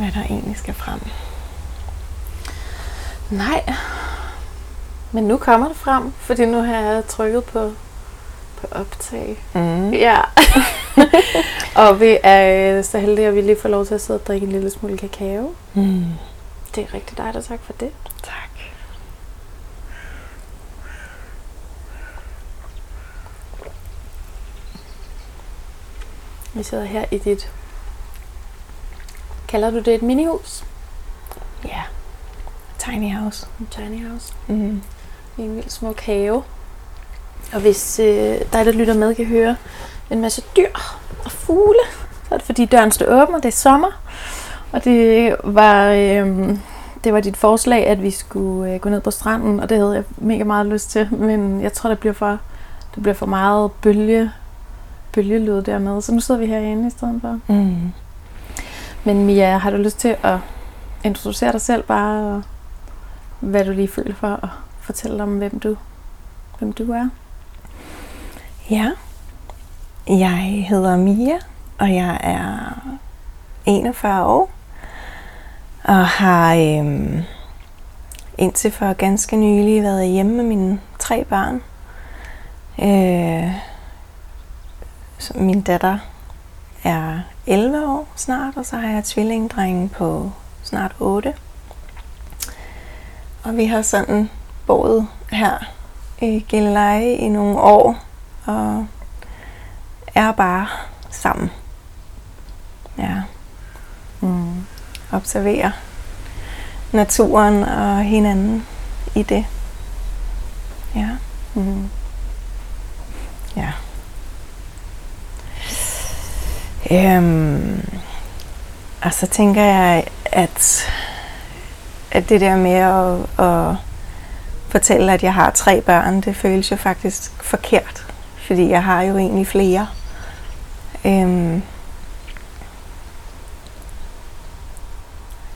hvad der egentlig skal frem. Nej, men nu kommer det frem, fordi nu har jeg trykket på, på optag. Mm. Ja. og vi er så heldige, at vi lige får lov til at sidde og drikke en lille smule kakao. Mm. Det er rigtig dejligt, tak for det. Tak. Vi sidder her i dit... Kalder du det et minihus? Ja. Tiny house. En tiny house. Mm. I en vild smuk have. Og hvis øh, dig, der lytter med, kan høre en masse dyr og fugle, så er det fordi døren står åben, og det er sommer. Og det var, øh, det var dit forslag, at vi skulle øh, gå ned på stranden, og det havde jeg mega meget lyst til. Men jeg tror, det bliver for, det bliver for meget bølge, bølgelyd dernede. Så nu sidder vi herinde i stedet for. Mm. Men Mia, har du lyst til at introducere dig selv bare, og hvad du lige føler for, og fortælle om, hvem du, hvem du er? Ja. Jeg hedder Mia, og jeg er 41 år. Og har øhm, indtil for ganske nylig været hjemme med mine tre børn. Øh, så min datter er 11 år snart, og så har jeg tvillingdrengen på snart 8. Og vi har sådan boet her i Gilleleje i nogle år, og er bare sammen. Ja. Mm. Observerer naturen og hinanden i det. Ja. Mm. Ja. Øhm, og så tænker jeg, at, at det der med at, at fortælle, at jeg har tre børn, det føles jo faktisk forkert. Fordi jeg har jo egentlig flere. Øhm,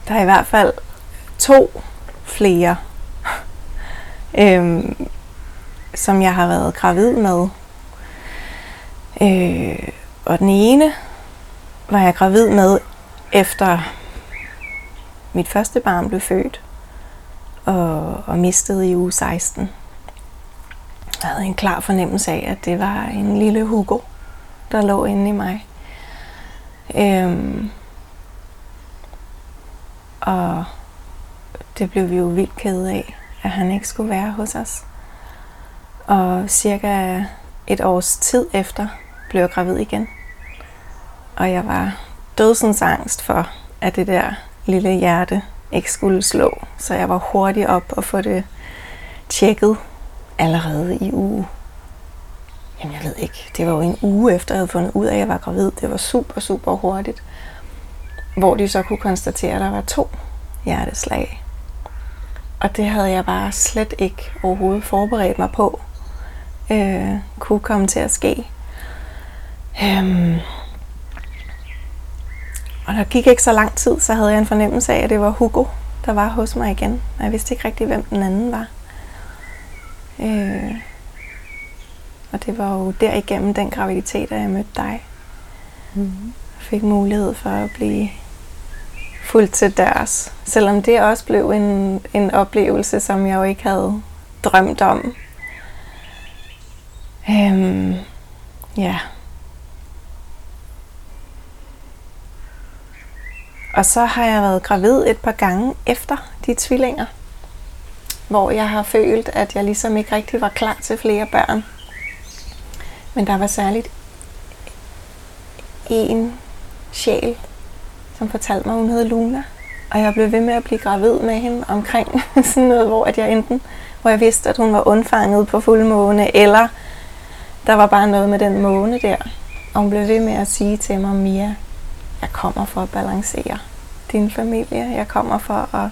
der er i hvert fald to flere, øhm, som jeg har været gravid med. Øh, og den ene var jeg gravid med efter mit første barn blev født og, og mistede i uge 16. Jeg havde en klar fornemmelse af, at det var en lille Hugo, der lå inde i mig. Øhm, og det blev vi jo vildt kede af, at han ikke skulle være hos os. Og cirka et års tid efter blev jeg gravid igen. Og jeg var dødsens angst for, at det der lille hjerte ikke skulle slå. Så jeg var hurtig op og få det tjekket allerede i uge. Jamen jeg ved ikke, det var jo en uge efter, jeg havde fundet ud af, at jeg var gravid. Det var super, super hurtigt. Hvor de så kunne konstatere, at der var to hjerteslag. Og det havde jeg bare slet ikke overhovedet forberedt mig på, øh, kunne komme til at ske. Øhm, og der gik ikke så lang tid, så havde jeg en fornemmelse af, at det var Hugo, der var hos mig igen. Og jeg vidste ikke rigtig, hvem den anden var. Øh, og det var jo derigennem den graviditet, at jeg mødte dig. Mm. Jeg fik mulighed for at blive fuldt til dørs. Selvom det også blev en, en oplevelse, som jeg jo ikke havde drømt om. Øhm, ja. Og så har jeg været gravid et par gange efter de tvillinger, hvor jeg har følt, at jeg ligesom ikke rigtig var klar til flere børn. Men der var særligt en sjæl, som fortalte mig, at hun hed Luna. Og jeg blev ved med at blive gravid med hende omkring sådan noget, hvor at jeg enten, hvor jeg vidste, at hun var undfanget på fuldmåne, eller der var bare noget med den måne der. Og hun blev ved med at sige til mig, Mia, jeg kommer for at balancere din familie. Jeg kommer for at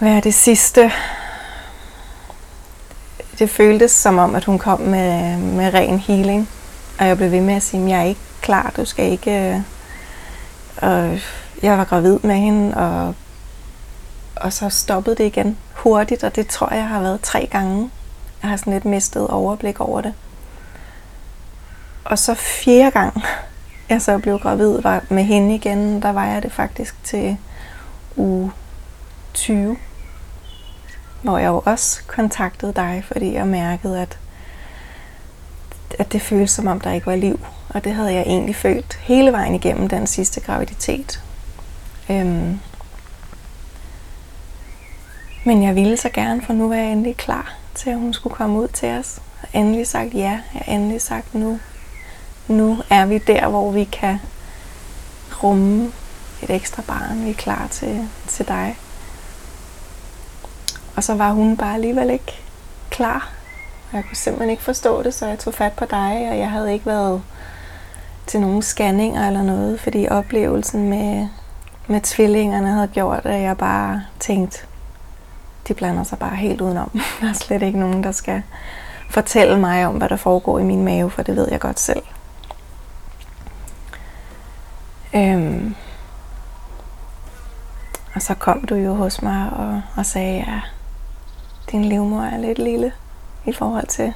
være det sidste. Det føltes som om, at hun kom med, med ren healing. Og jeg blev ved med at sige, at jeg er ikke klar, du skal ikke... Øh, og jeg var gravid med hende, og, og så stoppede det igen hurtigt, og det tror jeg har været tre gange. Jeg har sådan lidt mistet overblik over det. Og så fjerde gang, jeg så blev gravid var med hende igen, der var jeg det faktisk til uge 20, hvor jeg jo også kontaktede dig, fordi jeg mærkede, at, at det føltes som om, der ikke var liv. Og det havde jeg egentlig følt hele vejen igennem den sidste graviditet. Øhm. Men jeg ville så gerne, for nu var jeg endelig klar til, at hun skulle komme ud til os. Og endelig sagt ja. Jeg endelig sagt nu. Nu er vi der, hvor vi kan rumme et ekstra barn. Vi er klar til, til dig. Og så var hun bare alligevel ikke klar. Jeg kunne simpelthen ikke forstå det, så jeg tog fat på dig, og jeg havde ikke været til nogen scanninger eller noget, fordi oplevelsen med, med tvillingerne havde gjort, at jeg bare tænkte, de blander sig bare helt udenom. Der er slet ikke nogen, der skal fortælle mig om, hvad der foregår i min mave, for det ved jeg godt selv. Øhm. Og så kom du jo hos mig og, og sagde, at din livmor er lidt lille i forhold til,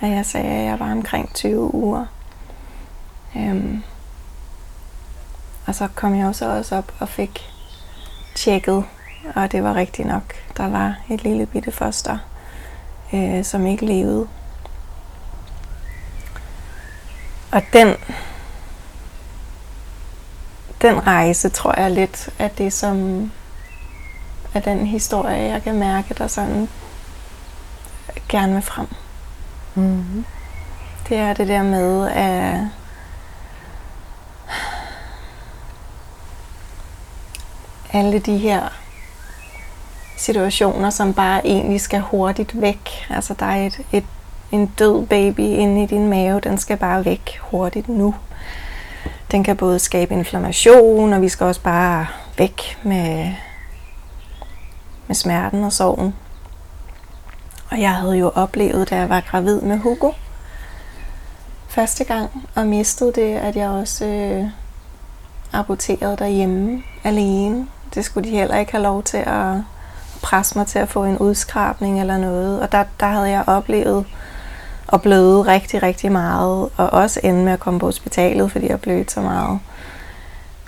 at jeg sagde, at jeg var omkring 20 uger. Øhm. Og så kom jeg også også op og fik tjekket, og det var rigtigt nok. Der var et lille bitte foster, øh, som ikke levede. Og den, den rejse, tror jeg lidt, at det som er den historie, jeg kan mærke, der sådan gerne vil frem. Mm-hmm. Det er det der med, at alle de her situationer, som bare egentlig skal hurtigt væk. Altså der er et, et, en død baby inde i din mave, den skal bare væk hurtigt nu. Den kan både skabe inflammation, og vi skal også bare væk med, med smerten og sorgen. Og jeg havde jo oplevet, da jeg var gravid med Hugo, første gang, og mistede det, at jeg også øh, aborterede derhjemme alene. Det skulle de heller ikke have lov til at presse mig til at få en udskrabning eller noget. Og der, der havde jeg oplevet og bløde rigtig, rigtig meget, og også ende med at komme på hospitalet, fordi jeg blødte så meget.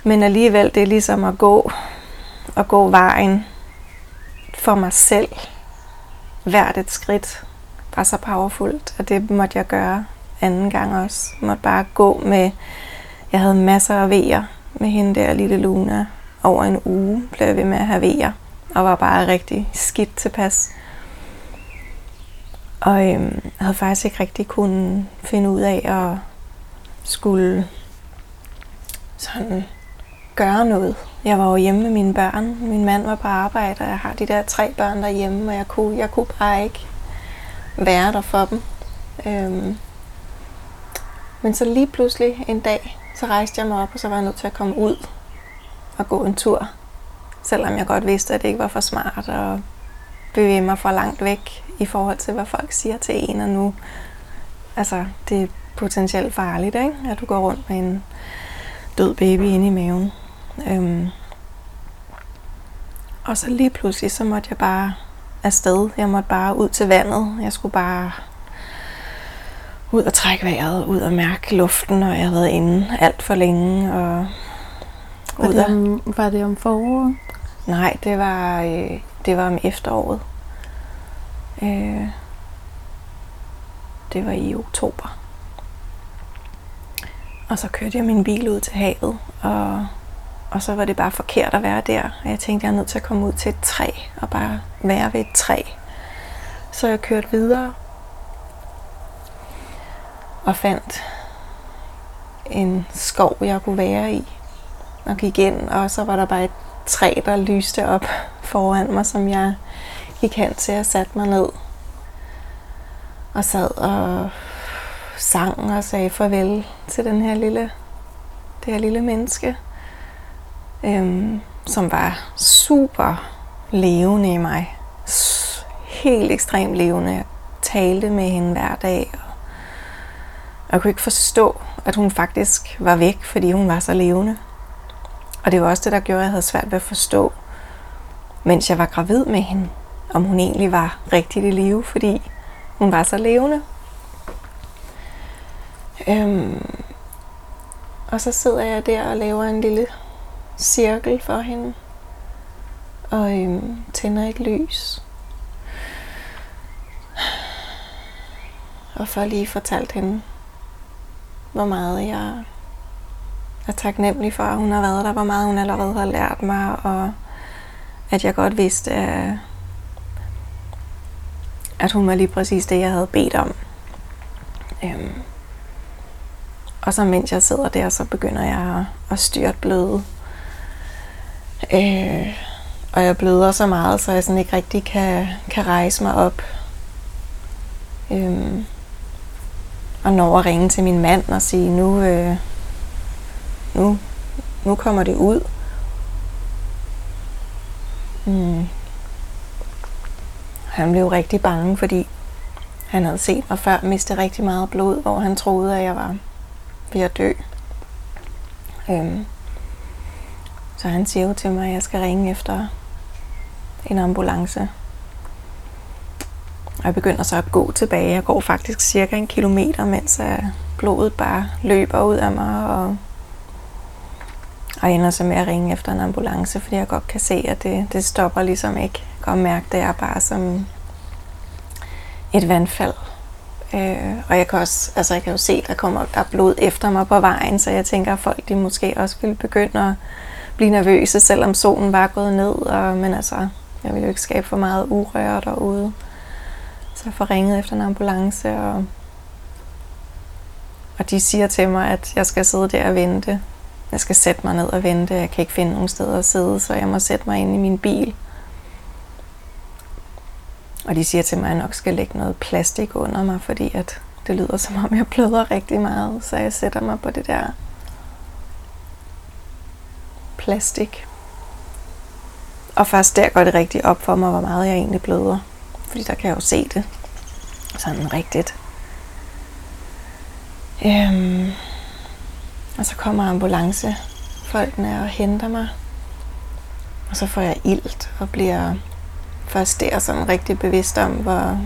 Men alligevel, det er ligesom at gå, og gå vejen for mig selv. Hvert et skridt var så powerfult, og det måtte jeg gøre anden gang også. Jeg måtte bare gå med, jeg havde masser af vejer med hende der, lille Luna. Over en uge blev jeg ved med at have vejer og var bare rigtig skidt tilpas. Og øhm, havde faktisk ikke rigtig kunnet finde ud af at skulle sådan gøre noget. Jeg var jo hjemme med mine børn. Min mand var på arbejde, og jeg har de der tre børn derhjemme, og jeg kunne, jeg kunne bare ikke være der for dem. Øhm. Men så lige pludselig en dag, så rejste jeg mig op, og så var jeg nødt til at komme ud og gå en tur Selvom jeg godt vidste, at det ikke var for smart at bevæge mig for langt væk i forhold til, hvad folk siger til en, og nu altså, det er potentielt farligt, ikke? at du går rundt med en død baby inde i maven. Øhm. Og så lige pludselig, så måtte jeg bare afsted. Jeg måtte bare ud til vandet. Jeg skulle bare ud og trække vejret, ud og mærke luften, og jeg havde været inde alt for længe. Og var, det om, var det om foråret? Nej, det var, øh, det var om efteråret. Øh, det var i oktober. Og så kørte jeg min bil ud til havet, og, og så var det bare forkert at være der. Og jeg tænkte, jeg er nødt til at komme ud til et træ, og bare være ved et træ. Så jeg kørte videre, og fandt en skov, jeg kunne være i, og gik ind, og så var der bare et træ, der lyste op foran mig, som jeg gik hen til jeg satte mig ned. Og sad og sang og sagde farvel til den her lille, det her lille menneske, øhm, som var super levende i mig. Helt ekstremt levende. Jeg talte med hende hver dag, og jeg kunne ikke forstå, at hun faktisk var væk, fordi hun var så levende. Og det var også det, der gjorde, at jeg havde svært ved at forstå, mens jeg var gravid med hende, om hun egentlig var rigtigt i live, fordi hun var så levende. Øhm, og så sidder jeg der og laver en lille cirkel for hende. Og øhm, tænder et lys. Og for lige fortalt hende, hvor meget jeg er taknemmelig for, at hun har været der, hvor meget hun allerede har lært mig, og at jeg godt vidste, at, at hun var lige præcis det, jeg havde bedt om. Øhm. Og så mens jeg sidder der, så begynder jeg at, styrt bløde. Øh, og jeg bløder så meget, så jeg sådan ikke rigtig kan, kan rejse mig op. Øhm, og når at ringe til min mand og sige, nu, øh, nu, nu kommer det ud. Mm. Han blev rigtig bange, fordi han havde set mig før miste rigtig meget blod, hvor han troede, at jeg var ved at dø. Øhm. Så han siger jo til mig, at jeg skal ringe efter en ambulance. Og jeg begynder så at gå tilbage. Jeg går faktisk cirka en kilometer, mens øh, blodet bare løber ud af mig. Og, og ender så med at ringe efter en ambulance, fordi jeg godt kan se, at det, det stopper ligesom ikke. Jeg mærke, det er bare som et vandfald. Øh, og jeg kan også, altså jeg kan jo se, at der kommer der er blod efter mig på vejen, så jeg tænker, at folk de måske også vil begynde at blive nervøse, selvom solen var gået ned. Og, men altså, jeg vil jo ikke skabe for meget urør derude. Så jeg får ringet efter en ambulance, og, og de siger til mig, at jeg skal sidde der og vente. Jeg skal sætte mig ned og vente. Jeg kan ikke finde nogen steder at sidde, så jeg må sætte mig ind i min bil. Og de siger til mig, at jeg nok skal lægge noget plastik under mig, fordi at det lyder som om, jeg bløder rigtig meget. Så jeg sætter mig på det der plastik. Og først der går det rigtig op for mig, hvor meget jeg egentlig bløder. Fordi der kan jeg jo se det. Sådan rigtigt. Øhm, og så kommer ambulancefolkene og henter mig. Og så får jeg ilt og bliver først der sådan rigtig bevidst om, hvor,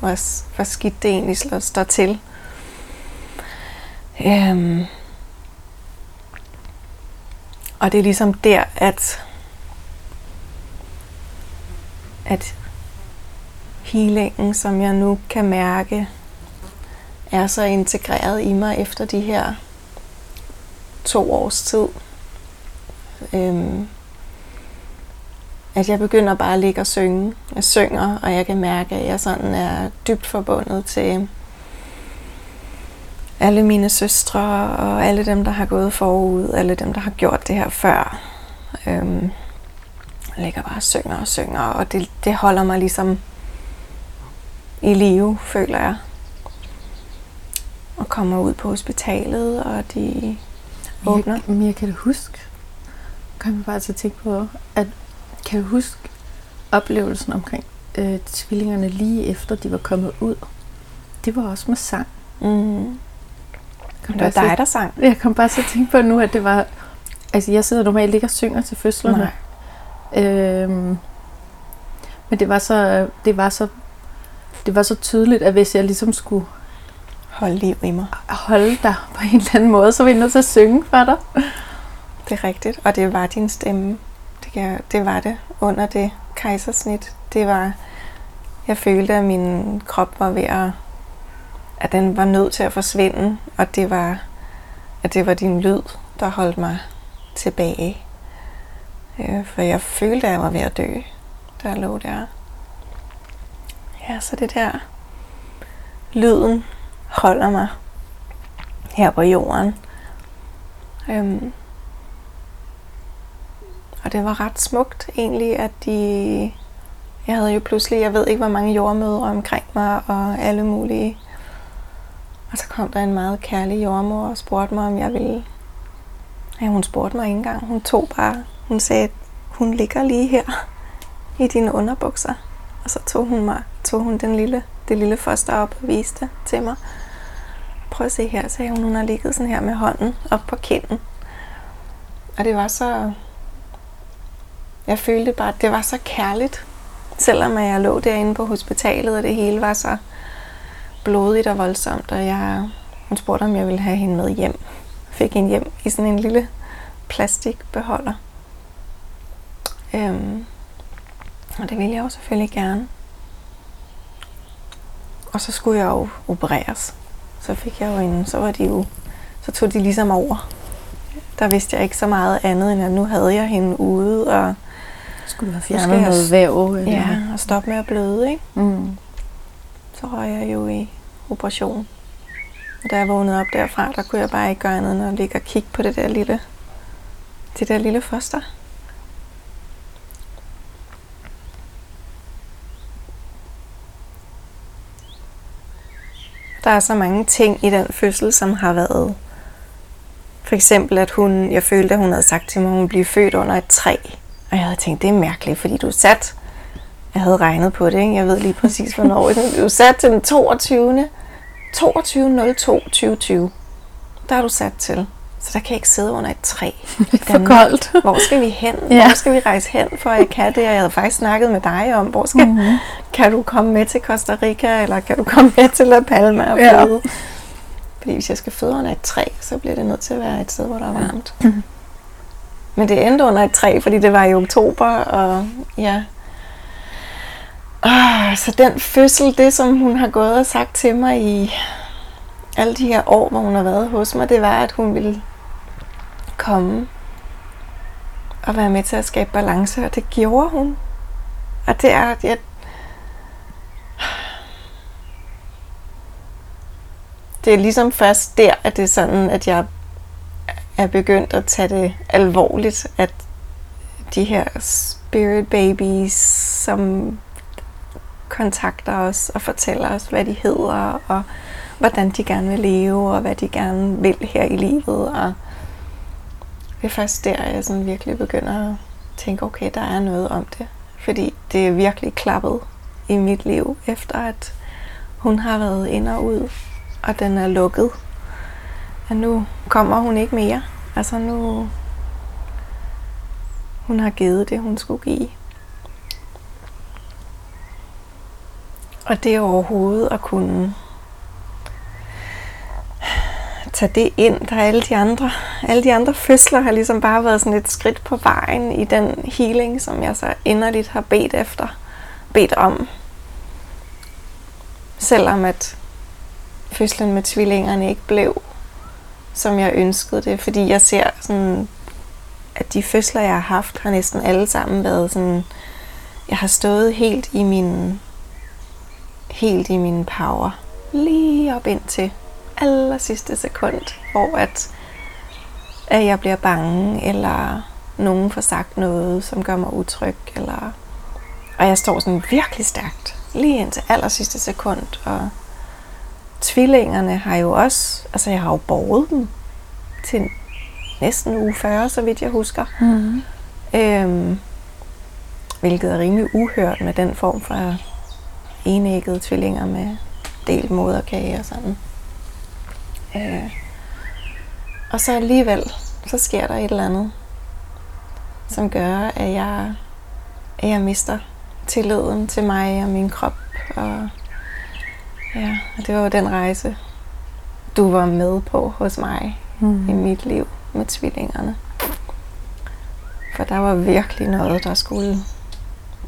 hvor, hvor skidt det egentlig slår, står til. Øhm, og det er ligesom der, at, at healingen, som jeg nu kan mærke, er så integreret i mig efter de her to års tid. Øhm, at jeg begynder bare at ligge og synge. Jeg synger, og jeg kan mærke, at jeg sådan er dybt forbundet til alle mine søstre og alle dem, der har gået forud, alle dem, der har gjort det her før. Øhm, jeg ligger bare og synger og synger, og det, det holder mig ligesom i live, føler jeg. Og kommer ud på hospitalet, og de åbner. Men jeg kan da huske, kan man bare så tænke på, at kan du huske oplevelsen omkring øh, tvillingerne lige efter de var kommet ud? Det var også med sang. Mm. Kom det var dig, der sang. Jeg kom bare så at tænke på nu, at det var... Altså, jeg sidder normalt ikke og synger til fødslerne. Øhm, men det var så, det var så, det var så tydeligt, at hvis jeg ligesom skulle holde liv i mig, holde dig på en eller anden måde, så var jeg nødt til at synge for dig. Det er rigtigt, og det var din stemme ja, det var det under det kejsersnit. Det var, jeg følte, at min krop var ved at, at den var nødt til at forsvinde, og det var, at det var din lyd, der holdt mig tilbage. Øh, for jeg følte, at jeg var ved at dø, da jeg lå der. Ja, så det der lyden holder mig her på jorden. Øhm, og det var ret smukt egentlig, at de... Jeg havde jo pludselig, jeg ved ikke, hvor mange jordmødre omkring mig, og alle mulige. Og så kom der en meget kærlig jordmor og spurgte mig, om jeg ville... Ja, hun spurgte mig ikke engang. Hun tog bare... Hun sagde, hun ligger lige her i dine underbukser. Og så tog hun mig, tog hun den lille, det lille foster op og viste til mig. Prøv at se her, sagde hun. Hun har ligget sådan her med hånden op på kinden. Og det var så jeg følte bare, at det var så kærligt. Selvom jeg lå derinde på hospitalet, og det hele var så blodigt og voldsomt, og jeg, hun spurgte, om jeg ville have hende med hjem. fik en hjem i sådan en lille plastikbeholder. Øhm, og det ville jeg jo selvfølgelig gerne. Og så skulle jeg jo opereres. Så fik jeg jo en, så var de jo, så tog de ligesom over. Der vidste jeg ikke så meget andet, end at nu havde jeg hende ude, og skulle du have fjernet jeg noget væv? Eller? ja, og stoppe med at bløde, ikke? Mm. Så røg jeg jo i operation. Og da jeg vågnede op derfra, der kunne jeg bare ikke gøre andet end at ligge og kigge på det der lille, det der lille foster. Der er så mange ting i den fødsel, som har været... For eksempel, at hun, jeg følte, at hun havde sagt til mig, at hun ville blive født under et træ. Og jeg havde tænkt, det er mærkeligt, fordi du er sat jeg havde regnet på det, ikke? jeg ved lige præcis, hvornår. Du er sat til den 22. 22. 2020. Der er du sat til. Så der kan jeg ikke sidde under et træ. i For Danmark. koldt. Hvor skal vi hen? Ja. Hvor skal vi rejse hen, for at jeg kan det? Og jeg havde faktisk snakket med dig om, hvor skal, Mhm. mm-hmm. kan du komme med til Costa Rica, eller kan du komme med til La Palma og Ja. Fordi hvis jeg skal føde under et træ, så bliver det nødt til at være et sted, hvor der er varmt. Mhm. Men det endte under et træ, fordi det var i oktober, og ja. Oh, så den fødsel, det som hun har gået og sagt til mig i alle de her år, hvor hun har været hos mig, det var, at hun ville komme og være med til at skabe balance, og det gjorde hun. Og det er, jeg, det er ligesom først der, at det er sådan, at jeg er begyndt at tage det alvorligt, at de her spirit babies, som kontakter os og fortæller os, hvad de hedder, og hvordan de gerne vil leve, og hvad de gerne vil her i livet. Og det er først der, jeg sådan virkelig begynder at tænke, okay, der er noget om det. Fordi det er virkelig klappet i mit liv, efter at hun har været ind og ud, og den er lukket at nu kommer hun ikke mere. Altså nu... Hun har givet det, hun skulle give. Og det er overhovedet at kunne tage det ind. Der er alle de andre, alle de andre fødsler har ligesom bare været sådan et skridt på vejen i den healing, som jeg så inderligt har bedt efter, bedt om. Selvom at fødslen med tvillingerne ikke blev, som jeg ønskede det. Fordi jeg ser sådan, at de fødsler, jeg har haft, har næsten alle sammen været sådan, jeg har stået helt i min, helt i min power. Lige op ind til aller sidste sekund, hvor at, at jeg bliver bange, eller nogen får sagt noget, som gør mig utryg, eller og jeg står sådan virkelig stærkt, lige ind til aller sidste sekund, og tvillingerne har jo også, altså jeg har jo borget dem til næsten uge 40, så vidt jeg husker. Mm. Øhm, hvilket er rimelig uhørt med den form for enæggede tvillinger med delt moderkage og sådan. Øh, og så alligevel, så sker der et eller andet, som gør, at jeg, at jeg mister tilliden til mig og min krop. Og ja, og det var jo den rejse, du var med på hos mig Mm. i mit liv med tvillingerne. For der var virkelig noget, der skulle,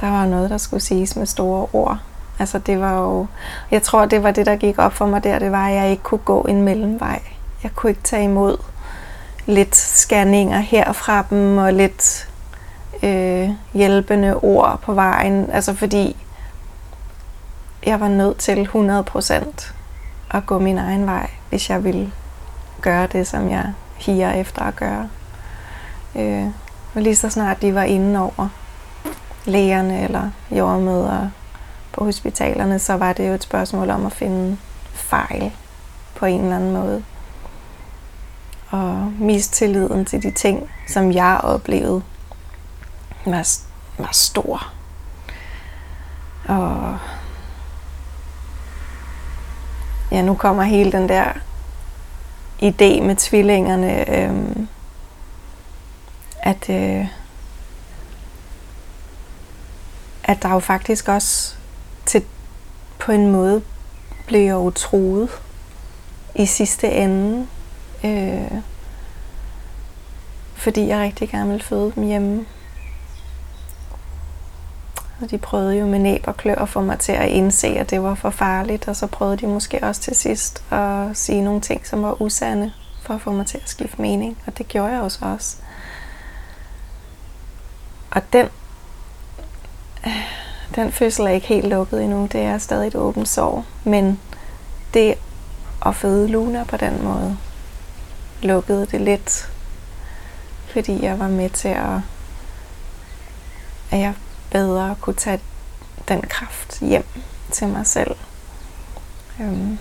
der var noget, der skulle siges med store ord. Altså det var jo, jeg tror, det var det, der gik op for mig der, det var, at jeg ikke kunne gå en mellemvej. Jeg kunne ikke tage imod lidt skærninger her fra dem, og lidt øh, hjælpende ord på vejen. Altså fordi jeg var nødt til 100% at gå min egen vej, hvis jeg ville gøre det, som jeg higer efter at gøre. Øh, og lige så snart de var inde over lægerne eller jordmøder på hospitalerne, så var det jo et spørgsmål om at finde fejl på en eller anden måde. Og mistilliden til de ting, som jeg oplevede, var, var stor. Og ja, nu kommer hele den der idé med tvillingerne, øhm, at, øh, at der jo faktisk også til, på en måde blev jeg jo troet i sidste ende. Øh, fordi jeg rigtig gerne ville føde dem hjemme. Og de prøvede jo med næb og klør at få mig til at indse, at det var for farligt, og så prøvede de måske også til sidst at sige nogle ting, som var usande, for at få mig til at skifte mening, og det gjorde jeg også også. Og den, den fødsel er ikke helt lukket endnu, det er stadig et åbent sår, men det at føde Luna på den måde, lukkede det lidt, fordi jeg var med til at, at jeg bedre kunne tage den kraft hjem til mig selv. Øhm.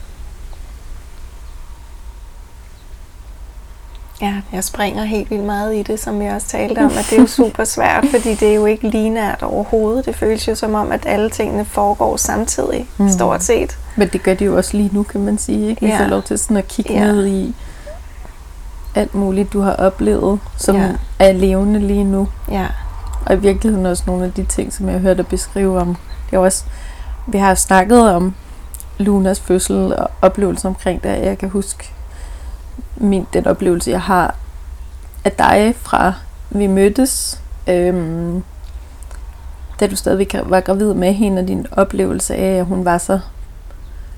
Ja, jeg springer helt vildt meget i det, som jeg også talte om, at det er jo super svært, fordi det er jo ikke linært overhovedet. Det føles jo som om, at alle tingene foregår samtidig, mm. stort set. Men det gør de jo også lige nu, kan man sige. Ikke? Vi ja. får lov til sådan at kigge ja. ned i alt muligt, du har oplevet, som ja. er levende lige nu. Ja. Og i virkeligheden også nogle af de ting, som jeg hørte dig beskrive om. Det er også, vi har snakket om Lunas fødsel og oplevelser omkring det. Jeg kan huske min, den oplevelse, jeg har af dig fra vi mødtes, øhm, da du stadigvæk var gravid med hende, og din oplevelse af, at hun var så,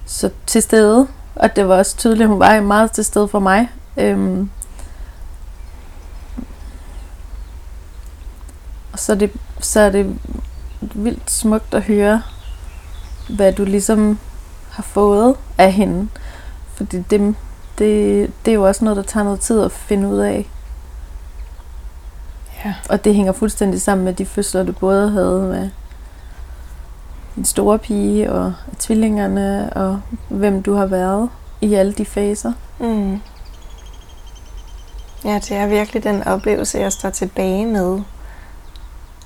så til stede. Og det var også tydeligt, at hun var meget til stede for mig. Øhm, Og så er det, så er det vildt smukt at høre, hvad du ligesom har fået af hende. Fordi det, det, det er jo også noget, der tager noget tid at finde ud af. Ja. Og det hænger fuldstændig sammen med de fødsler, du både havde med din store pige og tvillingerne, og hvem du har været i alle de faser. Mm. Ja, det er virkelig den oplevelse, jeg står tilbage med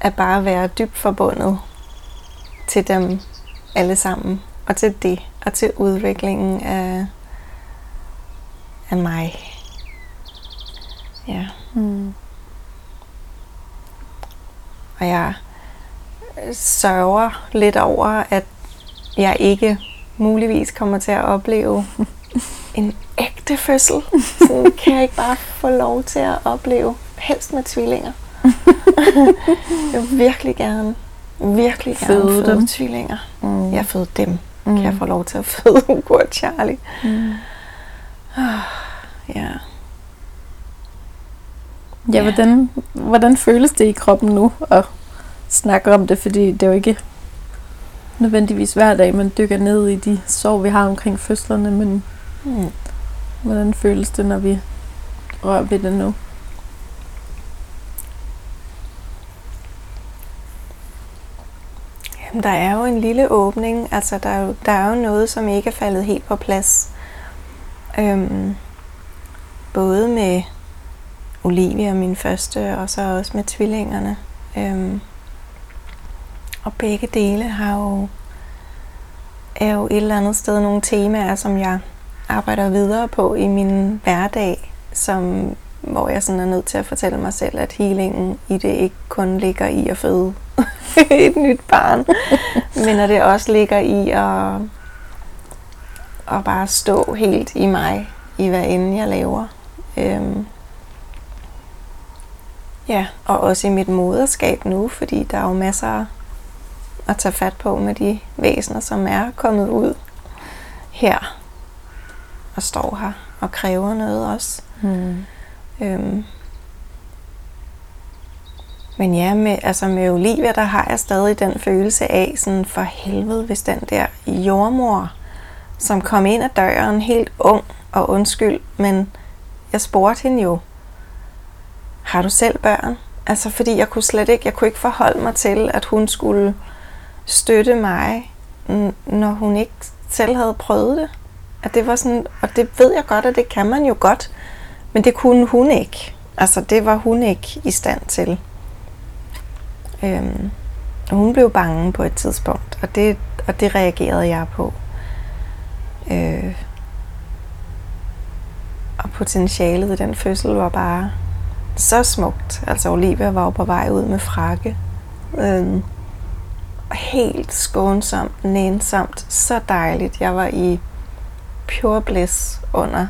at bare være dybt forbundet til dem alle sammen, og til det, og til udviklingen af, af mig. Ja. Mm. Og jeg sørger lidt over, at jeg ikke muligvis kommer til at opleve en ægte fødsel. Så kan jeg ikke bare få lov til at opleve, helst med tvillinger. jeg vil virkelig gerne, virkelig gerne føde, føde dem. tvillinger. Mm. Jeg føde dem. Mm. Kan jeg få lov til at føde Hugo og Charlie? Mm. Ah, ja. Ja, hvordan, hvordan føles det i kroppen nu at snakke om det? Fordi det er jo ikke nødvendigvis hver dag, man dykker ned i de sår, vi har omkring fødslerne, men mm. hvordan føles det, når vi rører ved det nu? Der er jo en lille åbning, altså der er jo, der er jo noget, som ikke er faldet helt på plads. Øhm, både med Olivia, min første, og så også med tvillingerne. Øhm, og begge dele har jo, er jo et eller andet sted nogle temaer, som jeg arbejder videre på i min hverdag, som, hvor jeg sådan er nødt til at fortælle mig selv, at healingen i det ikke kun ligger i at føde et nyt barn. Men at det også ligger i at, at bare stå helt i mig, i hvad end jeg laver. Øhm, ja, og også i mit moderskab nu, fordi der er jo masser at tage fat på med de væsener, som er kommet ud her og står her og kræver noget også. Mm. Øhm, men ja, med, altså med Olivia, der har jeg stadig den følelse af, sådan for helvede, hvis den der jordmor, som kom ind ad døren helt ung og undskyld, men jeg spurgte hende jo, har du selv børn? Altså fordi jeg kunne slet ikke, jeg kunne ikke forholde mig til, at hun skulle støtte mig, når hun ikke selv havde prøvet det. At det var sådan, og det ved jeg godt, at det kan man jo godt, men det kunne hun ikke. Altså det var hun ikke i stand til. Øhm, og hun blev bange på et tidspunkt, og det, og det reagerede jeg på. Øh, og potentialet i den fødsel var bare så smukt. Altså Olivia var jo på vej ud med frakke. Øh, helt skånsomt, nænsomt, så dejligt. Jeg var i pure bliss under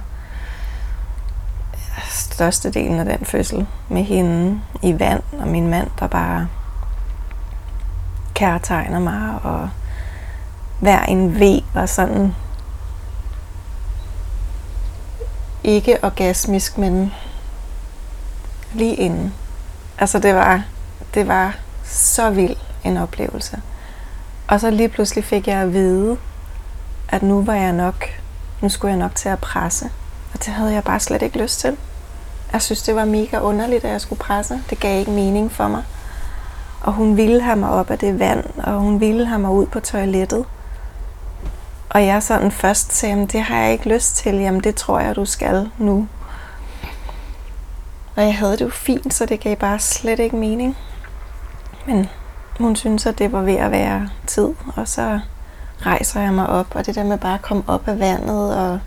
størstedelen af den fødsel med hende i vand, og min mand, der bare kærtegner mig, og hver en V og sådan ikke orgasmisk, men lige inden. Altså det var, det var så vild en oplevelse. Og så lige pludselig fik jeg at vide, at nu var jeg nok, nu skulle jeg nok til at presse. Og det havde jeg bare slet ikke lyst til. Jeg synes, det var mega underligt, at jeg skulle presse. Det gav ikke mening for mig. Og hun ville have mig op af det vand, og hun ville have mig ud på toilettet. Og jeg sådan først sagde, det har jeg ikke lyst til. Jamen det tror jeg, du skal nu. Og jeg havde det jo fint, så det gav bare slet ikke mening. Men hun synes, at det var ved at være tid. Og så rejser jeg mig op, og det der med bare at komme op af vandet og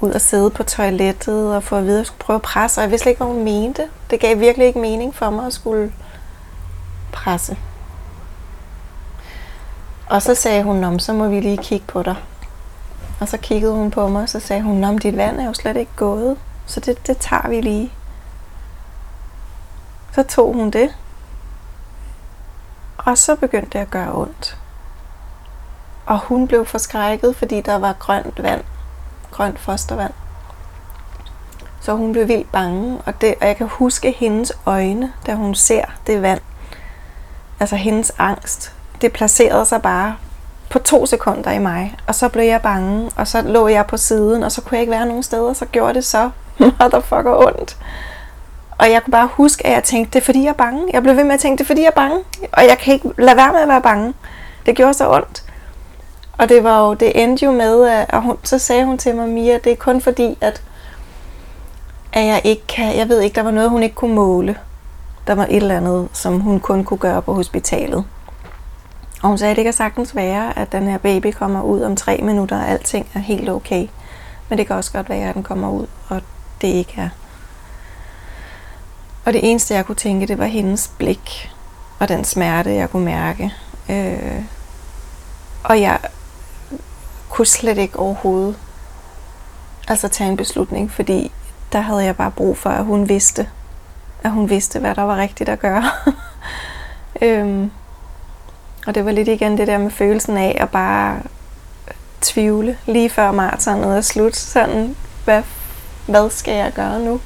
ud og sidde på toilettet og få at vide, at jeg skulle prøve at presse. Og jeg vidste ikke, hvad hun mente. Det gav virkelig ikke mening for mig at skulle presse. Og så sagde hun, om så må vi lige kigge på dig. Og så kiggede hun på mig, og så sagde hun, om dit vand er jo slet ikke gået, så det, det tager vi lige. Så tog hun det, og så begyndte det at gøre ondt. Og hun blev forskrækket, fordi der var grønt vand, grønt fostervand. Så hun blev vildt bange, og, det, og jeg kan huske hendes øjne, da hun ser det vand. Altså hendes angst det placerede sig bare på to sekunder i mig, og så blev jeg bange, og så lå jeg på siden, og så kunne jeg ikke være nogen steder, så gjorde det så motherfucker ondt. Og jeg kunne bare huske, at jeg tænkte, det er fordi jeg er bange. Jeg blev ved med at tænke, det er fordi jeg er bange, og jeg kan ikke lade være med at være bange. Det gjorde så ondt. Og det var jo, det endte jo med, at hun, så sagde hun til mig, Mia, det er kun fordi, at, at jeg ikke kan, jeg ved ikke, der var noget, hun ikke kunne måle. Der var et eller andet, som hun kun kunne gøre på hospitalet. Og hun sagde, at det kan sagtens være, at den her baby kommer ud om tre minutter, og alting er helt okay. Men det kan også godt være, at den kommer ud, og det ikke er. Og det eneste, jeg kunne tænke, det var hendes blik, og den smerte, jeg kunne mærke. Øh, og jeg kunne slet ikke overhovedet altså tage en beslutning, fordi der havde jeg bare brug for, at hun vidste, at hun vidste, hvad der var rigtigt at gøre. øhm, og det var lidt igen det der med følelsen af at bare tvivle lige før maratonet er slut. Sådan, hvad, hvad skal jeg gøre nu?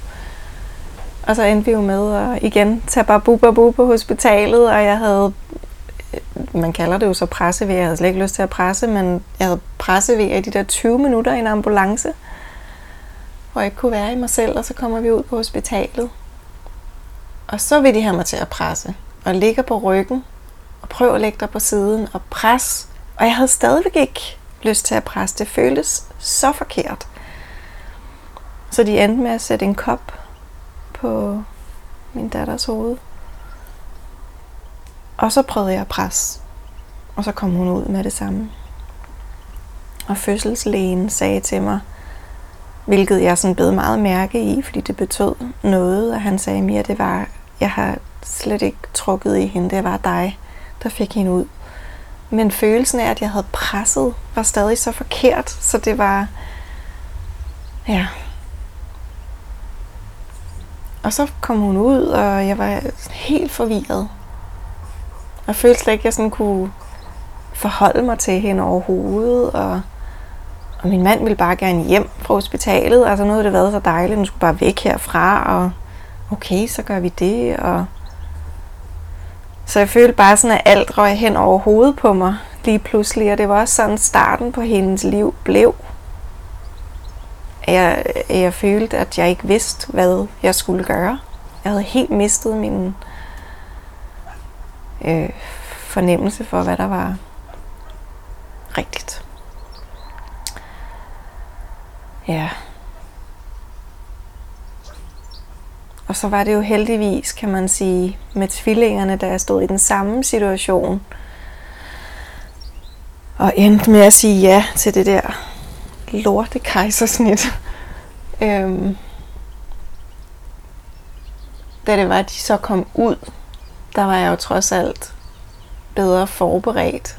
Og så endte vi jo med at igen tage bare bu bu på hospitalet, og jeg havde, man kalder det jo så presse ved, jeg havde slet ikke lyst til at presse, men jeg havde presse ved i de der 20 minutter i en ambulance, hvor jeg ikke kunne være i mig selv, og så kommer vi ud på hospitalet. Og så vil de have mig til at presse, og ligger på ryggen, og prøv at lægge dig på siden og pres. Og jeg havde stadigvæk ikke lyst til at presse. Det føltes så forkert. Så de endte med at sætte en kop på min datters hoved. Og så prøvede jeg at presse. Og så kom hun ud med det samme. Og fødselslægen sagde til mig, hvilket jeg sådan bed meget mærke i, fordi det betød noget, og han sagde mere, det var, jeg har slet ikke trukket i hende, det var dig der fik hende ud. Men følelsen af, at jeg havde presset, var stadig så forkert, så det var... Ja. Og så kom hun ud, og jeg var helt forvirret. Jeg følte slet ikke, at jeg sådan kunne forholde mig til hende overhovedet, og, og min mand ville bare gerne hjem fra hospitalet. Altså nu havde det været så dejligt, hun skulle bare væk herfra, og okay, så gør vi det, og så jeg følte bare sådan, at alt røg hen over hovedet på mig lige pludselig. Og det var også sådan, starten på hendes liv blev. Jeg, jeg følte, at jeg ikke vidste, hvad jeg skulle gøre. Jeg havde helt mistet min øh, fornemmelse for, hvad der var rigtigt. Ja. Og så var det jo heldigvis, kan man sige, med tvillingerne, der jeg stod i den samme situation. Og endte med at sige ja til det der lorte kejsersnit. øhm, da det var, at de så kom ud, der var jeg jo trods alt bedre forberedt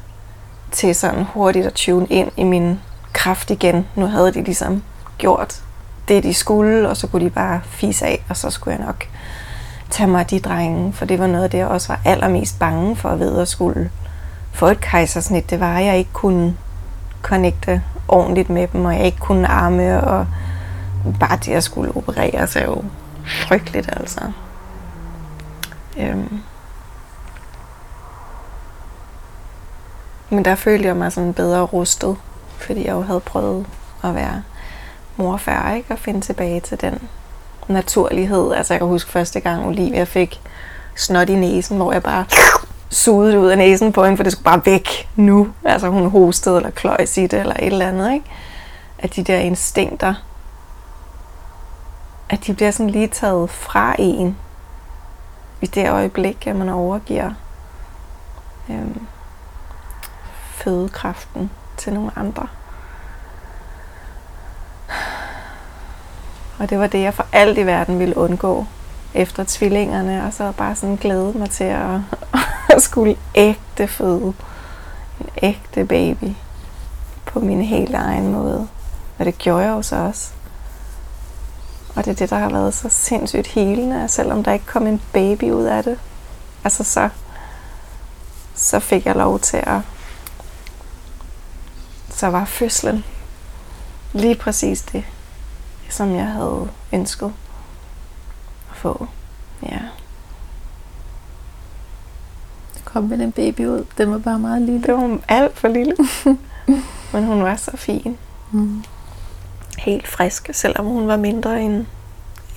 til sådan hurtigt at tune ind i min kraft igen. Nu havde de ligesom gjort det, de skulle, og så kunne de bare fise af, og så skulle jeg nok tage mig af de drenge, for det var noget af det, jeg også var allermest bange for at vide at skulle få et kejsersnit. Det var, at jeg ikke kunne connecte ordentligt med dem, og jeg ikke kunne arme, og bare det jeg skulle operere sig jo frygteligt, altså. Øhm. Men der følte jeg mig sådan bedre rustet, fordi jeg jo havde prøvet at være mor før, ikke? Og finde tilbage til den naturlighed. Altså jeg kan huske første gang Olivia fik snot i næsen, hvor jeg bare sugede det ud af næsen på hende, for det skulle bare væk nu. Altså hun hostede eller kløjs i det eller et eller andet, ikke? At de der instinkter, at de bliver sådan lige taget fra en i det øjeblik, at man overgiver øhm, fødekraften til nogle andre. Og det var det, jeg for alt i verden ville undgå efter tvillingerne, og så bare sådan glæde mig til at, at skulle ægte føde en ægte baby på min helt egen måde. Og det gjorde jeg jo så også. Og det er det, der har været så sindssygt helende, selvom der ikke kom en baby ud af det. Altså så, så fik jeg lov til at... Så var fødslen lige præcis det, som jeg havde ønsket at få. Ja. Det kom med den baby ud. Den var bare meget lille. Det var alt for lille. Men hun var så fin. Mm. Helt frisk, selvom hun var mindre end,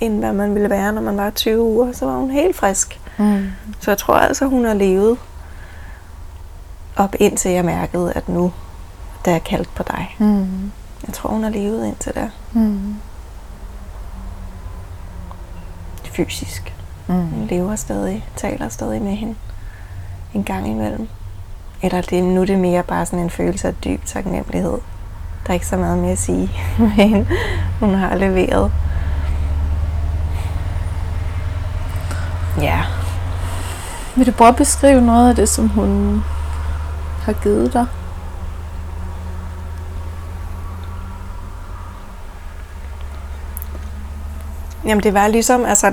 end hvad man ville være, når man var 20 uger. Så var hun helt frisk. Mm. Så jeg tror altså, hun har levet op indtil jeg mærkede, at nu der er kaldt på dig. Mm. Jeg tror, hun har levet indtil der. Mm. Fysisk. Mm. Hun lever stadig, taler stadig med hende en gang imellem. Eller det, nu er det mere bare sådan en følelse af dyb taknemmelighed. Der er ikke så meget mere at sige hende. Hun har leveret. Ja, Vil du prøve at beskrive noget af det, som hun har givet dig? Jamen det var ligesom altså,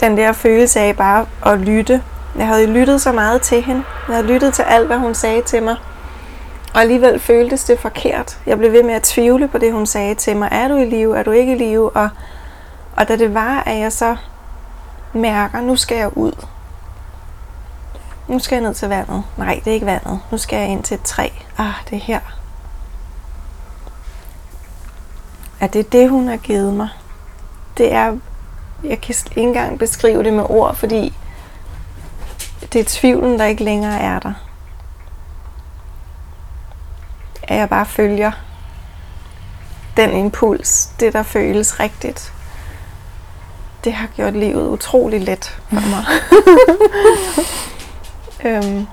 den der følelse af bare at lytte. Jeg havde lyttet så meget til hende. Jeg havde lyttet til alt, hvad hun sagde til mig. Og alligevel føltes det forkert. Jeg blev ved med at tvivle på det, hun sagde til mig. Er du i live? Er du ikke i live? Og, og da det var, at jeg så mærker, nu skal jeg ud. Nu skal jeg ned til vandet. Nej, det er ikke vandet. Nu skal jeg ind til et træ. Ah, det er her. At det er det, hun har givet mig det er, jeg kan ikke engang beskrive det med ord, fordi det er tvivlen, der ikke længere er der. At jeg bare følger den impuls, det der føles rigtigt. Det har gjort livet utrolig let for mig. øhm,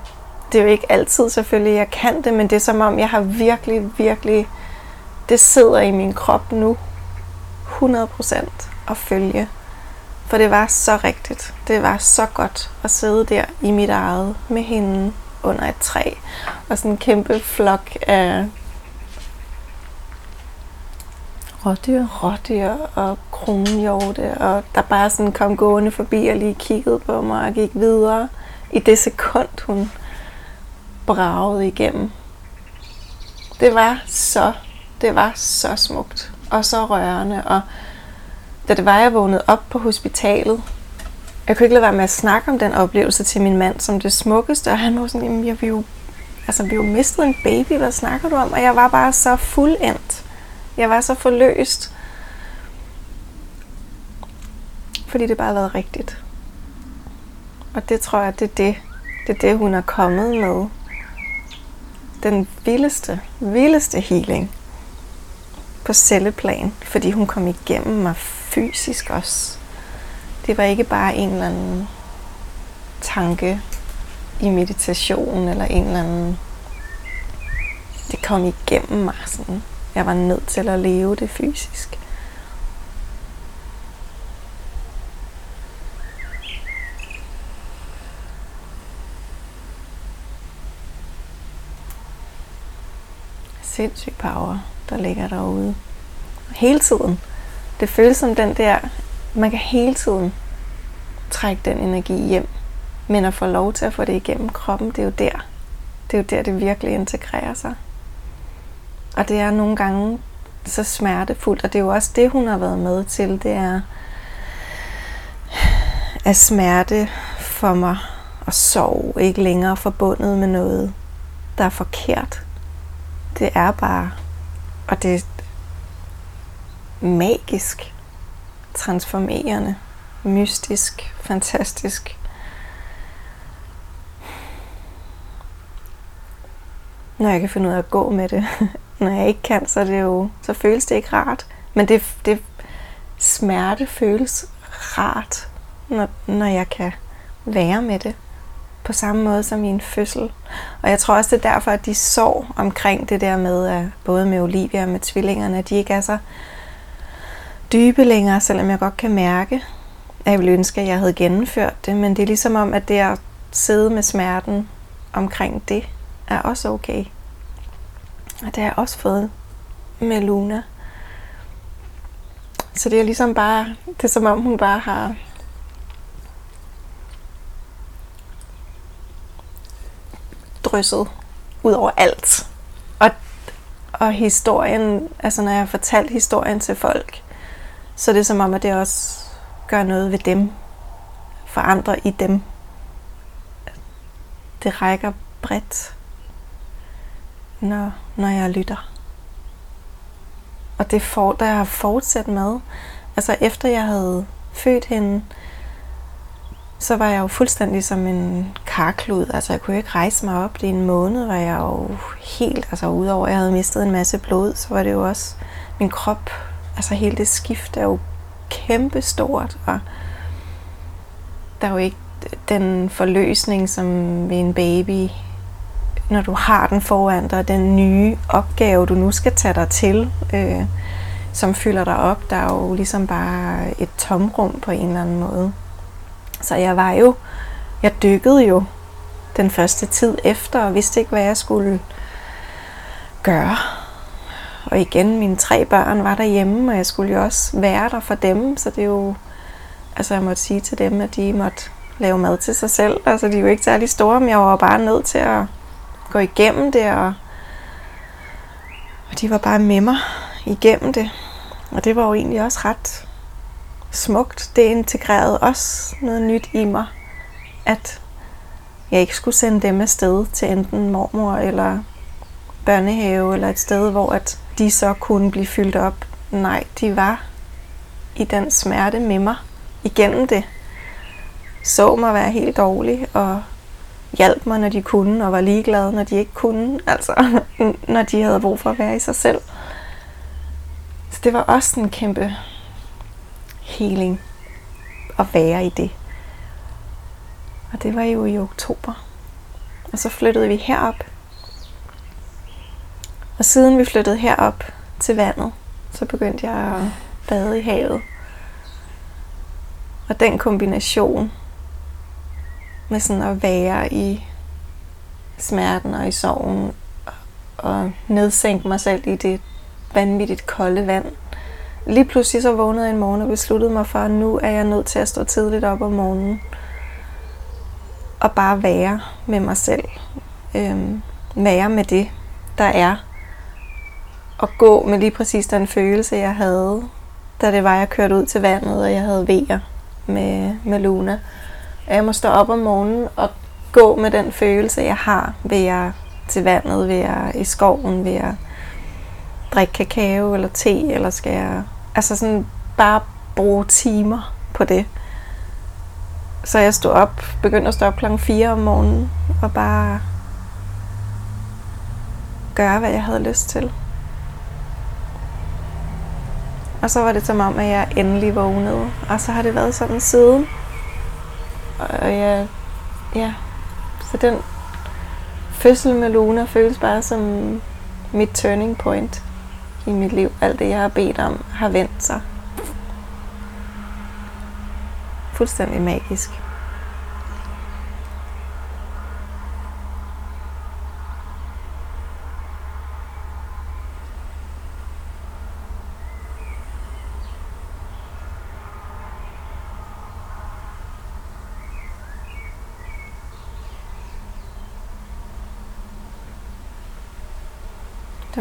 det er jo ikke altid selvfølgelig, jeg kan det, men det er som om, jeg har virkelig, virkelig, det sidder i min krop nu. 100 procent at følge. For det var så rigtigt. Det var så godt at sidde der i mit eget med hende under et træ. Og sådan en kæmpe flok af Rådyr. rådyr og kronhjorte, og der bare sådan kom gående forbi og lige kiggede på mig og gik videre. I det sekund, hun bragede igennem. Det var så, det var så smukt og så rørende, og da det var, jeg vågnede op på hospitalet, jeg kunne ikke lade være med at snakke om den oplevelse til min mand som det smukkeste, og han var sådan, jamen jeg vil jo, altså vi har jo mistet en baby, hvad snakker du om? Og jeg var bare så fuldendt. Jeg var så forløst. Fordi det bare har været rigtigt. Og det tror jeg, det er det, det er det, hun er kommet med. Den vildeste, vildeste healing på celleplan, fordi hun kom igennem mig fysisk også. Det var ikke bare en eller anden tanke i meditation, eller en eller anden... Det kom igennem mig sådan. Jeg var nødt til at leve det fysisk. Sindssyg power, der ligger derude. Hele tiden. Det føles som den der, man kan hele tiden trække den energi hjem. Men at få lov til at få det igennem kroppen, det er jo der. Det er jo der, det virkelig integrerer sig. Og det er nogle gange så smertefuldt, og det er jo også det, hun har været med til. Det er at smerte for mig og sorg ikke længere forbundet med noget, der er forkert. Det er bare, og det er magisk, transformerende, mystisk, fantastisk. Når jeg kan finde ud af at gå med det. Når jeg ikke kan, så, er det jo, så føles det ikke rart. Men det, det smerte føles rart, når, når jeg kan være med det på samme måde som i en fødsel. Og jeg tror også, det er derfor, at de sår omkring det der med, at både med Olivia og med tvillingerne, at de ikke er så dybe længere, selvom jeg godt kan mærke, at jeg ville ønske, at jeg havde gennemført det. Men det er ligesom om, at det at sidde med smerten omkring det, er også okay. Og det har jeg også fået med Luna. Så det er ligesom bare, det er som om hun bare har drysset ud over alt. Og, og historien, altså når jeg har fortalt historien til folk, så det som om, at det også gør noget ved dem, forandrer i dem. Det rækker bredt, når, når jeg lytter. Og det får, der jeg har fortsat med, altså efter jeg havde født hende, så var jeg jo fuldstændig som en karklud. Altså jeg kunne ikke rejse mig op. Det en måned var jeg jo helt, altså udover at jeg havde mistet en masse blod, så var det jo også min krop. Altså hele det skift er jo kæmpestort, og der er jo ikke den forløsning som ved en baby, når du har den foran dig, den nye opgave, du nu skal tage dig til, øh, som fylder dig op, der er jo ligesom bare et tomrum på en eller anden måde. Så jeg var jo, jeg dykkede jo den første tid efter, og vidste ikke, hvad jeg skulle gøre. Og igen, mine tre børn var derhjemme, og jeg skulle jo også være der for dem, så det er jo, altså jeg måtte sige til dem, at de måtte lave mad til sig selv. Altså de er jo ikke særlig store, men jeg var bare nødt til at gå igennem det, og, og de var bare med mig igennem det. Og det var jo egentlig også ret smukt. Det integrerede også noget nyt i mig, at jeg ikke skulle sende dem afsted til enten mormor eller børnehave, eller et sted, hvor at de så kunne blive fyldt op. Nej, de var i den smerte med mig igennem det. Så mig være helt dårlig, og hjalp mig, når de kunne, og var ligeglade, når de ikke kunne. Altså, når de havde brug for at være i sig selv. Så det var også en kæmpe healing at være i det. Og det var jo i oktober. Og så flyttede vi herop. Og siden vi flyttede herop til vandet, så begyndte jeg at bade i havet. Og den kombination med sådan at være i smerten og i sorgen og nedsænke mig selv i det vanvittigt kolde vand, lige pludselig så vågnede jeg en morgen og besluttede mig for, at nu er jeg nødt til at stå tidligt op om morgenen. Og bare være med mig selv. Øhm, være med det, der er. Og gå med lige præcis den følelse, jeg havde, da det var, jeg kørte ud til vandet, og jeg havde vejer med, med Luna. Jeg må stå op om morgenen og gå med den følelse, jeg har ved jeg til vandet, ved jeg i skoven, ved jeg drikke kakao eller te, eller skal jeg Altså sådan bare bruge timer på det. Så jeg stod op, begyndte at stå op klokken 4 om morgenen, og bare gøre, hvad jeg havde lyst til. Og så var det som om, at jeg endelig vågnede. Og så har det været sådan siden. Og jeg, ja, så den fødsel med Luna føles bare som mit turning point i mit liv. Alt det, jeg har bedt om, har vendt sig. Fuldstændig magisk.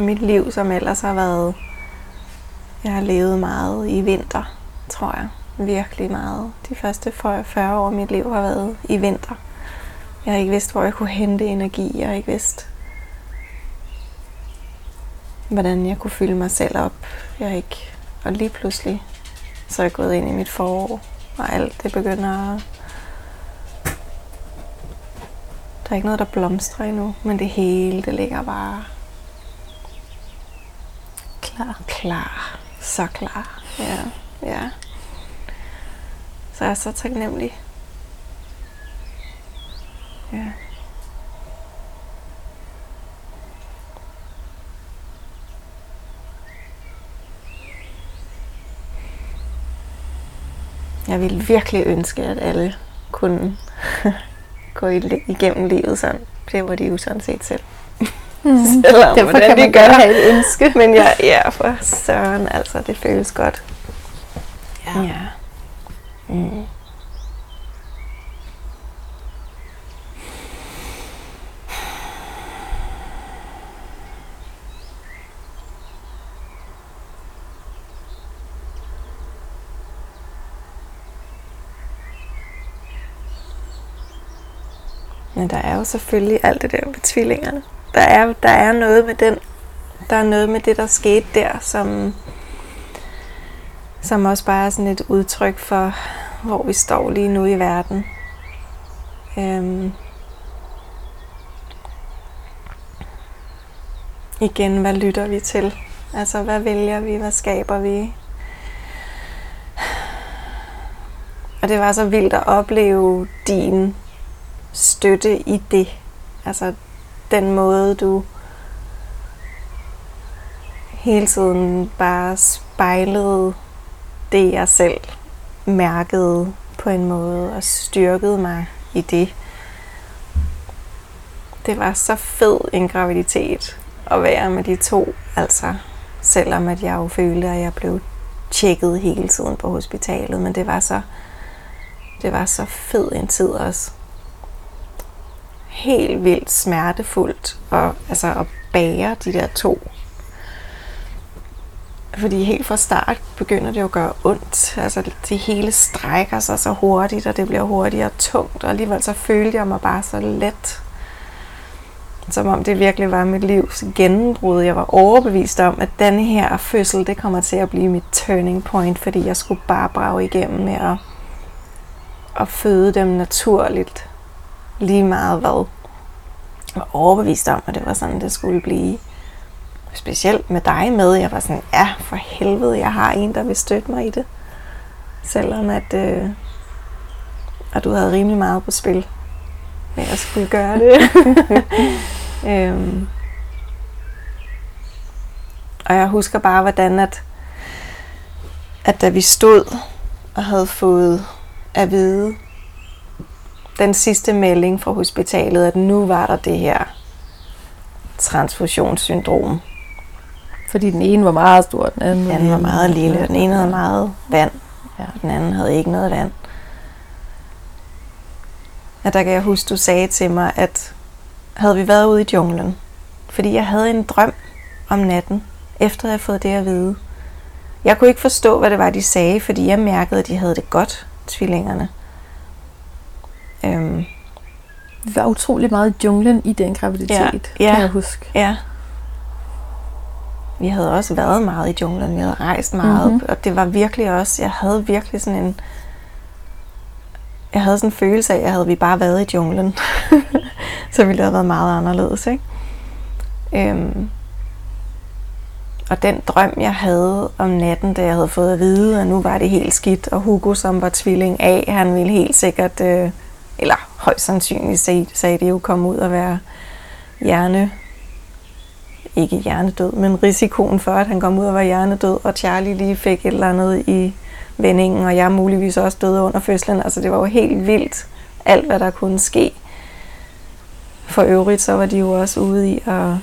Mit liv, som ellers har været... Jeg har levet meget i vinter, tror jeg. Virkelig meget. De første 40 år af mit liv har været i vinter. Jeg har ikke vidst, hvor jeg kunne hente energi. Jeg har ikke vidst, hvordan jeg kunne fylde mig selv op. Jeg har ikke... Og lige pludselig, så er jeg gået ind i mit forår, og alt det begynder at... Der er ikke noget, der blomstrer endnu, men det hele, det ligger bare Klar. klar. Så klar. Ja, ja. Så jeg er så taknemmelig. Ja. Jeg ville virkelig ønske, at alle kunne gå igennem livet sådan. Det var de jo sådan set selv. Mm. Selvom, Derfor hvordan kan de man gør. godt have et ønske. Men jeg, ja, for søren, altså, det føles godt. Ja. Ja. Mm. Men der er jo selvfølgelig alt det der med tvillingerne. Der er, der er noget med den, der er noget med det, der skete der, som, som også bare er sådan et udtryk for, hvor vi står lige nu i verden. Øhm. Igen, hvad lytter vi til? Altså, hvad vælger vi? Hvad skaber vi? Og det var så vildt at opleve din støtte i det. Altså, den måde, du hele tiden bare spejlede det, jeg selv mærkede på en måde, og styrkede mig i det. Det var så fed en graviditet at være med de to, altså selvom at jeg jo følte, at jeg blev tjekket hele tiden på hospitalet, men det var så det var så fed en tid også. Helt vildt smertefuldt og, altså, at bære de der to fordi helt fra start begynder det jo at gøre ondt. Altså det hele strækker sig så hurtigt, og det bliver hurtigere tungt. Og alligevel så følte jeg mig bare så let. Som om det virkelig var mit livs gennembrud. Jeg var overbevist om, at denne her fødsel, det kommer til at blive mit turning point, fordi jeg skulle bare brage igennem med at, at føde dem naturligt. Lige meget hvad. Jeg var overbevist om, at det var sådan, det skulle blive specielt med dig med. Jeg var sådan, ja, for helvede, jeg har en, der vil støtte mig i det. Selvom at, øh, at du havde rimelig meget på spil med at skulle gøre det. øhm. Og jeg husker bare, hvordan at, at da vi stod og havde fået at vide den sidste melding fra hospitalet, at nu var der det her transfusionssyndrom. Fordi den ene var meget stor, den anden, Den anden var meget lille, den ene havde meget vand, Ja. den anden havde ikke noget vand. Og der kan jeg huske, du sagde til mig, at havde vi været ude i junglen, fordi jeg havde en drøm om natten, efter jeg havde fået det at vide. Jeg kunne ikke forstå, hvad det var, de sagde, fordi jeg mærkede, at de havde det godt, tvillingerne. Øhm, Vi var utrolig meget i junglen i den graviditet, Ja, ja. kan jeg huske. Ja. Vi havde også været meget i junglen, vi havde rejst meget, Mhm. mm-hmm. og det var virkelig også, jeg havde virkelig sådan en, jeg havde sådan en følelse af, at havde vi bare været i junglen, så ville det have været meget anderledes, ikke? Øhm, og den drøm, jeg havde om natten, da jeg havde fået at vide, at nu var det helt skidt, og Hugo, som var tvilling af, han ville helt sikkert, øh, eller højst sandsynligt sagde, sagde det jo, komme ud og være hjerne, ikke hjernedød, men risikoen for, at han kom ud og var hjernedød, og Charlie lige fik et eller andet i vendingen, og jeg muligvis også døde under fødslen. Altså det var jo helt vildt, alt hvad der kunne ske. For øvrigt, så var de jo også ude i at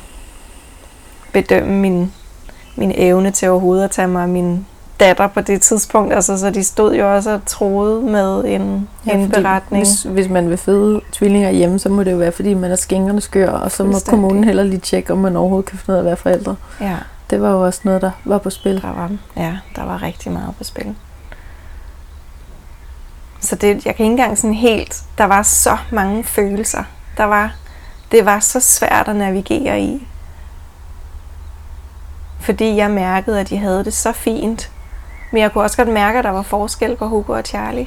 bedømme min, min evne til overhovedet at tage mig min datter på det tidspunkt, altså, så de stod jo også og troede med en Ja, indberetning. Hvis, hvis man vil føde tvillinger hjemme, så må det jo være, fordi man er skængerne skør, og så må kommunen heller lige tjekke, om man overhovedet kan finde ud af at være forældre. Ja, Det var jo også noget, der var på spil. der var, ja, der var rigtig meget på spil. Så det, jeg kan ikke engang sådan helt, der var så mange følelser. Der var, det var så svært at navigere i. Fordi jeg mærkede, at de havde det så fint. Men jeg kunne også godt mærke, at der var forskel på Hugo og Charlie.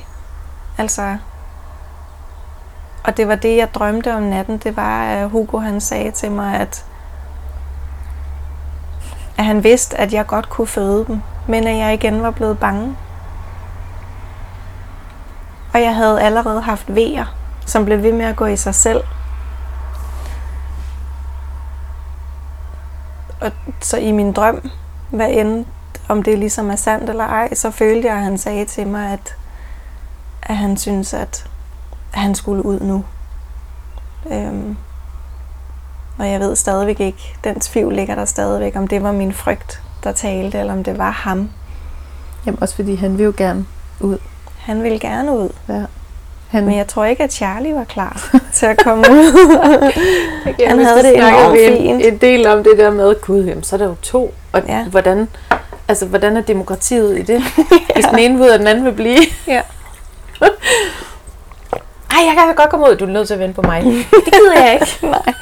Altså, og det var det, jeg drømte om natten. Det var, at Hugo han sagde til mig, at, at han vidste, at jeg godt kunne føde dem. Men at jeg igen var blevet bange. Og jeg havde allerede haft vejer, som blev ved med at gå i sig selv. Og så i min drøm, hvad end, om det ligesom er sandt eller ej, så følte jeg, at han sagde til mig, at, at han synes, at, at han skulle ud nu. Øhm, og jeg ved stadigvæk ikke, den tvivl ligger der stadigvæk, om det var min frygt, der talte, eller om det var ham. Jamen også fordi han vil jo gerne ud. Han ville gerne ud, Ja. Han, men jeg tror ikke, at Charlie var klar til at komme ud. Han havde det enormt vi en, fint. en del om det der med, gud, jamen, så er der jo to. Og Ja. hvordan, altså, hvordan er demokratiet i det? Hvis den ene ud, og den anden vil blive. Ja. Ej, jeg kan godt komme ud. Du er nødt til at vente på mig. Det gider jeg ikke. Nej,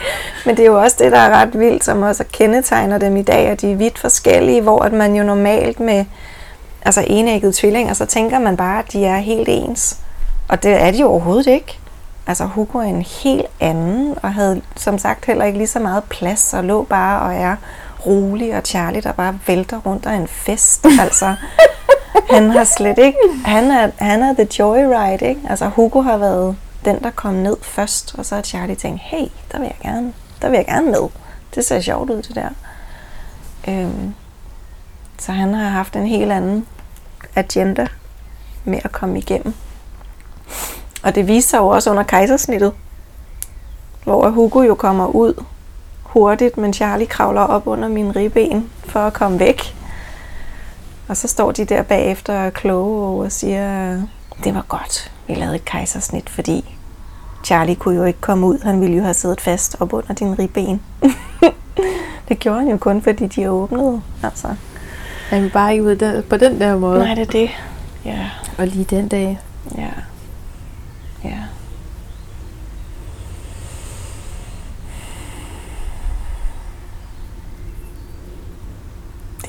men det er jo også det, der er ret vildt, som også kendetegner dem i dag, at de er vidt forskellige, hvor at man jo normalt med altså enæggede tvillinger, så tænker man bare, at de er helt ens. Og det er de jo overhovedet ikke. Altså Hugo er en helt anden, og havde som sagt heller ikke lige så meget plads, og lå bare og er rolig, og Charlie, der bare vælter rundt af en fest. Altså, han har slet ikke, han er, han er the joyride, ikke? Altså Hugo har været den, der kom ned først, og så har Charlie tænkt, hey, der vil jeg gerne, der vil jeg gerne med. Det ser sjovt ud, det der. Øhm, så han har haft en helt anden agenda med at komme igennem. Og det viser sig jo også under kejsersnittet, hvor Hugo jo kommer ud hurtigt, men Charlie kravler op under mine ribben for at komme væk. Og så står de der bagefter og er kloge og siger, det var godt, vi lavede et kejsersnit, fordi Charlie kunne jo ikke komme ud. Han ville jo have siddet fast op under dine ribben. det gjorde han jo kun, fordi de åbnede. Altså. Han vil bare ikke ud der, på den der måde. Nej, det er det. Ja, Og lige den dag. ja.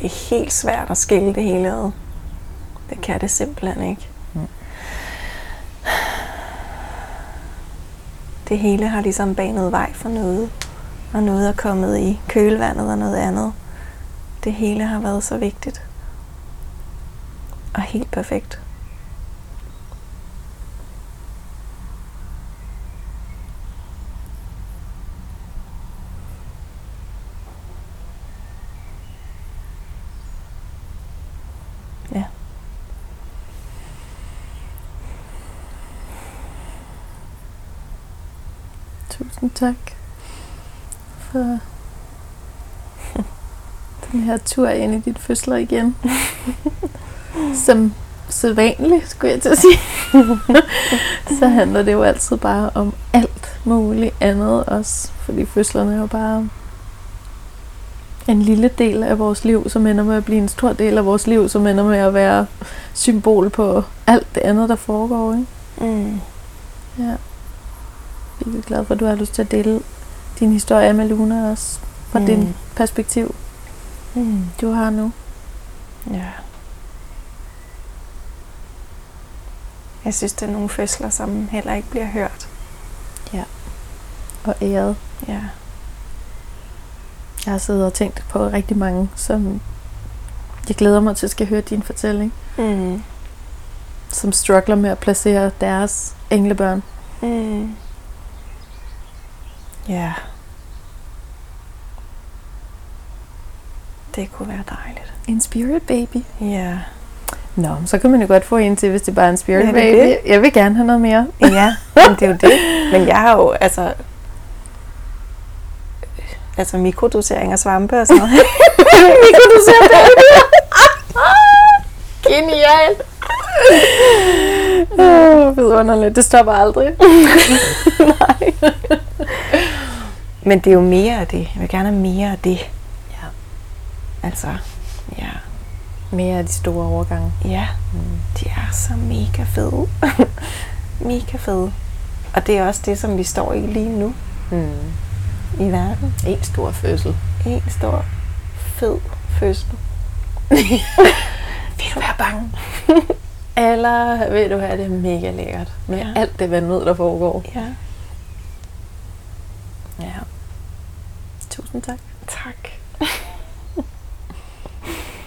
Det er helt svært at skille det hele ad. Det kan det simpelthen ikke. Det hele har ligesom banet vej for noget, og noget er kommet i kølvandet og noget andet. Det hele har været så vigtigt. Og helt perfekt. Ja. Tusind tak for den her tur ind i dit fødsler igen. Som sædvanligt, skulle jeg til at sige. så handler det jo altid bare om alt muligt andet også. Fordi fødslerne er jo bare en lille del af vores liv, som ender med at blive en stor del af vores liv, som ender med at være symbol på alt det andet, der foregår. Ikke? Mm. Ja. Jeg er glad for, at du har lyst til at dele din historie med Luna også. Fra mm. din perspektiv, Mm. du har nu. Ja. Jeg synes, det er nogle fødsler, som heller ikke bliver hørt. Og æret. Ja. Jeg har siddet og tænkt på rigtig mange, som jeg glæder mig til at skal høre din fortælling. Mm. Som struggler med at placere deres englebørn. Mm. Ja. Det kunne være dejligt. En spirit baby. Ja. Nå, så kan man jo godt få en til, hvis det bare er en spirit Ja, baby. det. Jeg vil gerne have noget mere. Ja, men det er jo det. Men jeg har jo, altså... Altså mikrodosering af svampe og sådan noget. mikrodosering Genialt! Åh, vidunderligt. Det stopper aldrig. Nej. Men det er jo mere af det. Jeg vil gerne have mere af det. Ja. Altså, ja. Mere af de store overgange. Ja, de er så mega fede. mega fede. Og det er også det, som vi står i lige nu Mm. i verden. En stor fødsel. En stor, fed fødsel. Vil du være bange? Eller vil du have det mega lækkert med ja. alt det vanvid, der foregår? Ja, Ja. Tusind tak. Tak.